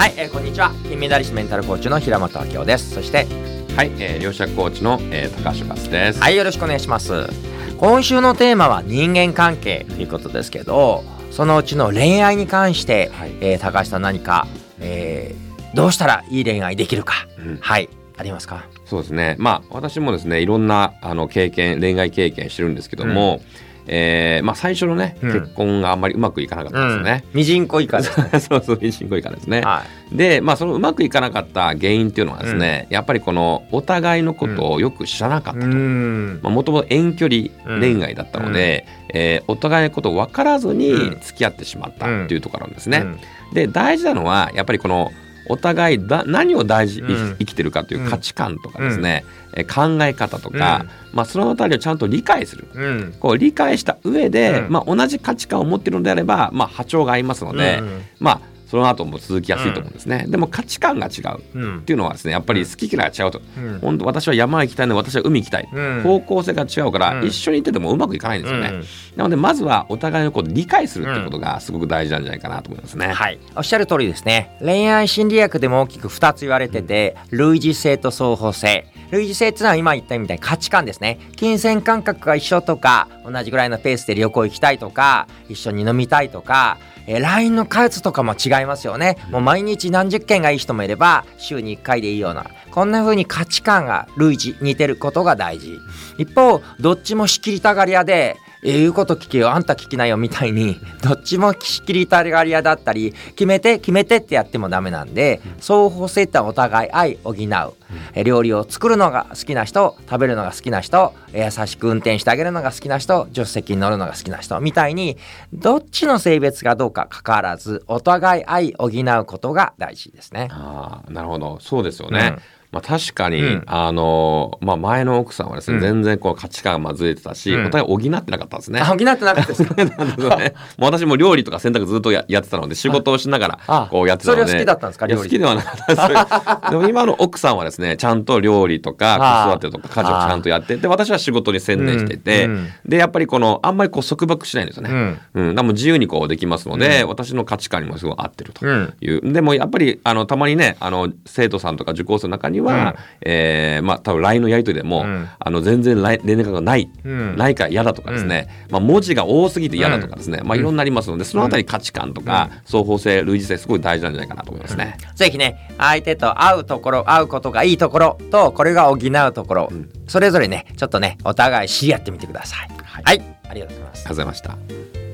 はい、えー、こんにちは。金メダリストメンタルコーチの平本明夫です。そしてはい、えー、両者コーチの、えー、高橋勝です。はいよろしくお願いします。今週のテーマは人間関係ということですけどそのうちの恋愛に関して、はい。えー高橋さん何か、えーどうしたらいい恋愛できるか、うん。はいありますか？そうですね。まあ私もですね、いろんなあの経験、恋愛経験してるんですけども、えーまあ最初のね、うん。結婚があんまりうまくいかなかったんですよね。ミジンコ以下ですねそうそう、進行いかですね。はで、まあそのうまくいかなかった原因っていうのはですね、やっぱりこのお互いのことをよく知らなかっい、たと。ん。まあ、もともと遠距離恋愛だったので、えーお互いのことを分からずにうん。付き合ってしまったっていうところなんですね。うん。で大事なのはやっぱりこのお互いだ何を大事、うん。生きてるかという価値観とかですね、えー考え方とか、まあ、そのあたりをちゃんと理解する。うん。こう理解した上で、うん。まあ、同じ価値観を持っているのであれば、まあ、波長が合いますので、うん。まあその後も続きやすいと思うんですね、でも価値観が違う。っうん。ていうのはですねやっぱり好き嫌いが違うと、うん。本当私は山行きたいの。で私は海行きたい、うん。方向性が違うから、うん。一緒にいててもうまくいかないんですよね、うん。なのでまずはお互いのことを理解するってことがすごく大事なんじゃないかなと思いますね。はい、おっしゃる通りですね。恋愛心理学でも大きく2つ言われてて、類似性と双方性類似性っていうのは今言ったみたいに価値観ですね。金銭感覚が一緒とか同じぐらいのペースで旅行行きたいとか一緒に飲みたいとかえー LINE の数とかも違いますよね。もう毎日何十件がいい人もいれば週に1回でいいようなこんな風に価値観が類似似てることが大事。一方どっちも仕切りたがり屋でえー言うこと聞けよ。あんた聞きなよみたいにどっちも仕切りたがり屋だったり決めて決めてってやってもダメなんで双方性ってお互い愛補う、えー料理を作るのが好きな人食べるのが好きな人えー優しく運転してあげるのが好きな人助手席に乗るのが好きな人みたいにどっちの性別がどうか関わらずお互い愛補うことが大事ですね。ああなるほど。そうですよね。うんまあ、確かに、うん。あのまあ、前の奥さんはですね、うん。全然こう価値観がずれてたし、うん。お互い補ってなかったんですね。あ補ってなかったです ね。もう私も料理とか洗濯ずっとややってたので仕事をしながあらこうやってたので。それは好きだったんですか？料理好きではなかったです。でも今の奥さんはですねちゃんと料理とかあ。子育てとか家事をちゃんとやってで私は仕事に専念してて、でやっぱりこのあんまりこう束縛しないんですよね。うん。うん、だからもう自由にこうできますので、私の価値観にもすごい合ってるとうん。いう、でもやっぱりあのたまにねあの生徒さんとか受講生の中には、うん。えーまあ多分 LINE のやり取りでも、うん。あの全然連絡がない、うん。ないから嫌だとかですね、まあ、文字が多すぎて嫌だとかですね、まあ、いろんなありますのでそのあたり価値観とか、双方性類似性すごい大事なんじゃないかなと思いますね。ぜひね相手と会うところ会うことがいいところとこれが補うところ、ん。それぞれねちょっとねお互い知り合ってみてください。はい、ありがとうございます。ありがとうございました。